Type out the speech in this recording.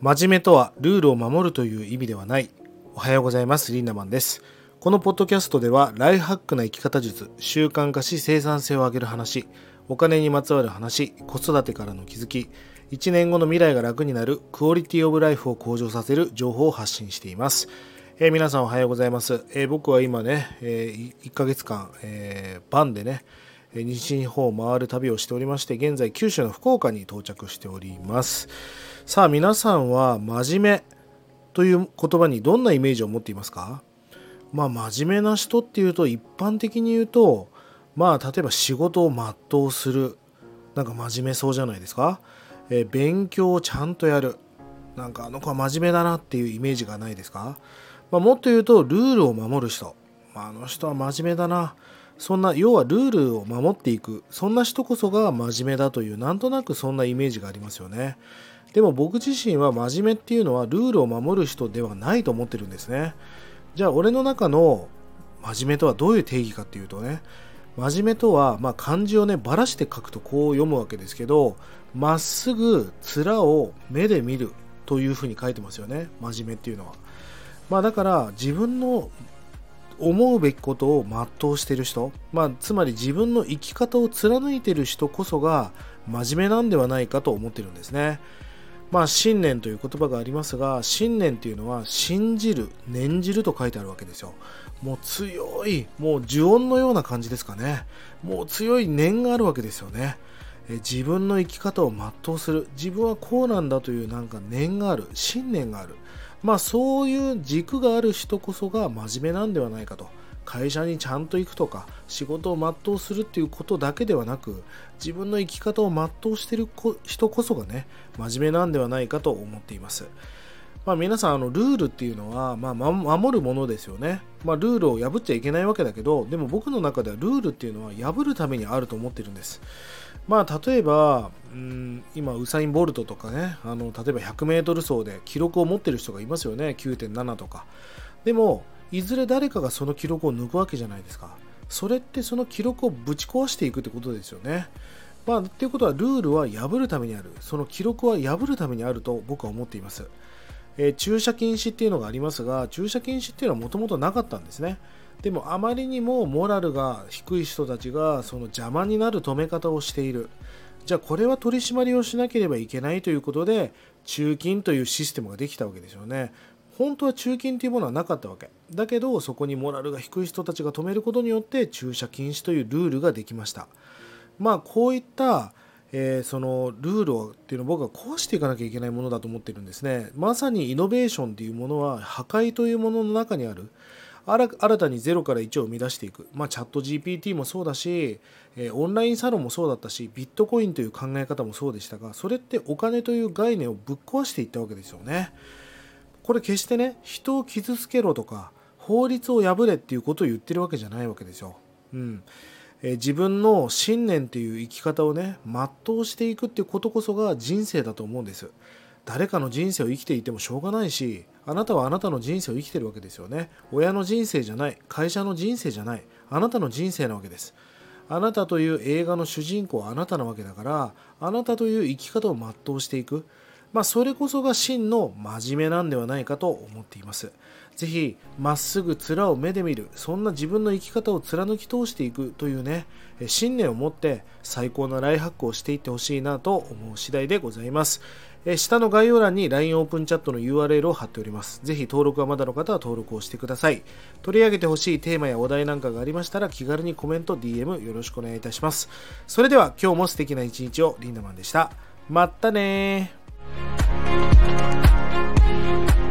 真面目とはルールを守るという意味ではない。おはようございます。リンダマンです。このポッドキャストではライフハックな生き方術、習慣化し生産性を上げる話、お金にまつわる話、子育てからの気づき、1年後の未来が楽になるクオリティオブライフを向上させる情報を発信しています。えー皆さんおはようございます。えー僕は今ね、え1ヶ月間、えーバンでね、西日本を回る旅をしておりまして、現在九州の福岡に到着しております。さあ皆さんは真面目という言葉にどんなイメージを持っていますか？まあ真面目な人っていうと一般的に言うとまあ例えば仕事を全うする。なんか真面目そうじゃないですか、えー勉強をちゃんとやる。なんかあの子は真面目だなっていうイメージがないですか、まあ、もっと言うとルールを守る人、まあ、あの人は真面目だな。そんな要はルールを守っていくそんな人こそが真面目だというなんとなくそんなイメージがありますよね。でも僕自身は真面目っていうのはルールを守る人ではないと思ってるんですね。じゃあ俺の中の真面目とはどういう定義かっていうとね真面目とは、まあ、漢字をねばらして書くとこう読むわけですけどまっすぐ面を目で見るというふうに書いてますよね。真面目っていうのは。まあだから自分の思うべきことを全うしてる人、まあ、つまり自分の生き方を貫いている人こそが真面目なんではないかと思っているんですね。まあ信念という言葉がありますが信念というのは信じる念じると書いてあるわけですよ。もう強いもう呪音のような感じですかね。もう強い念があるわけですよね。え自分の生き方を全うする。自分はこうなんだというなんか念がある。信念がある。まあそういう軸がある人こそが真面目なんではないかと会社にちゃんと行くとか仕事を全うするっていうことだけではなく自分の生き方を全うしてる人こそがね真面目なんではないかと思っています。まあ、皆さんあのルールっていうのは、まあ、守るものですよね、まあ、ルールを破っちゃいけないわけだけどでも僕の中ではルールっていうのは破るためにあると思ってるんです。まあ例えばうん今ウサイン・ボルトとかねあの例えば 100m 走で記録を持ってる人がいますよね。9.7とか。でもいずれ誰かがその記録を抜くわけじゃないですか。それってその記録をぶち壊していくってことですよね。まあっていうことはルールは破るためにある。その記録は破るためにあると僕は思っています。えー駐車禁止っていうのがありますが駐車禁止っていうのはもともとなかったんですね。でもあまりにもモラルが低い人たちがその邪魔になる止め方をしている。じゃあこれは取り締まりをしなければいけないということで中金というシステムができたわけですよね。本当は中金というものはなかったわけ。だけどそこにモラルが低い人たちが止めることによって駐車禁止というルールができました。まあこういったえーそのルールをっていうのを僕は壊していかなきゃいけないものだと思ってるんですね。まさにイノベーションっていうものは破壊というものの中にある。新たに0から1を生み出していく、まあ、チャット GPT もそうだし、えーオンラインサロンもそうだったしビットコインという考え方もそうでしたがそれってお金という概念をぶっ壊していったわけですよね。これ決してね人を傷つけろとか法律を破れっていうことを言ってるわけじゃないわけですよ、うん。え自分の信念という生き方をね全うしていくっていうことこそが人生だと思うんです。誰かの人生を生きていてもしょうがないしあなたはあなたの人生を生きてるわけですよね。親の人生じゃない会社の人生じゃないあなたの人生なわけです。あなたという映画の主人公はあなたなわけだからあなたという生き方を全うしていく。まあそれこそが真の真面目なんではないかと思っています。ぜひまっすぐ面を目で見るそんな自分の生き方を貫き通していくというね信念を持って最高なライハックをしていってほしいなと思う次第でございます。下の概要欄に LINE オープンチャットの URL を貼っております。ぜひ登録がまだの方は登録をしてください。取り上げてほしいテーマやお題なんかがありましたら気軽にコメント DM よろしくお願いいたします。それでは今日も素敵な一日をリンダマンでした。まったね Thank you.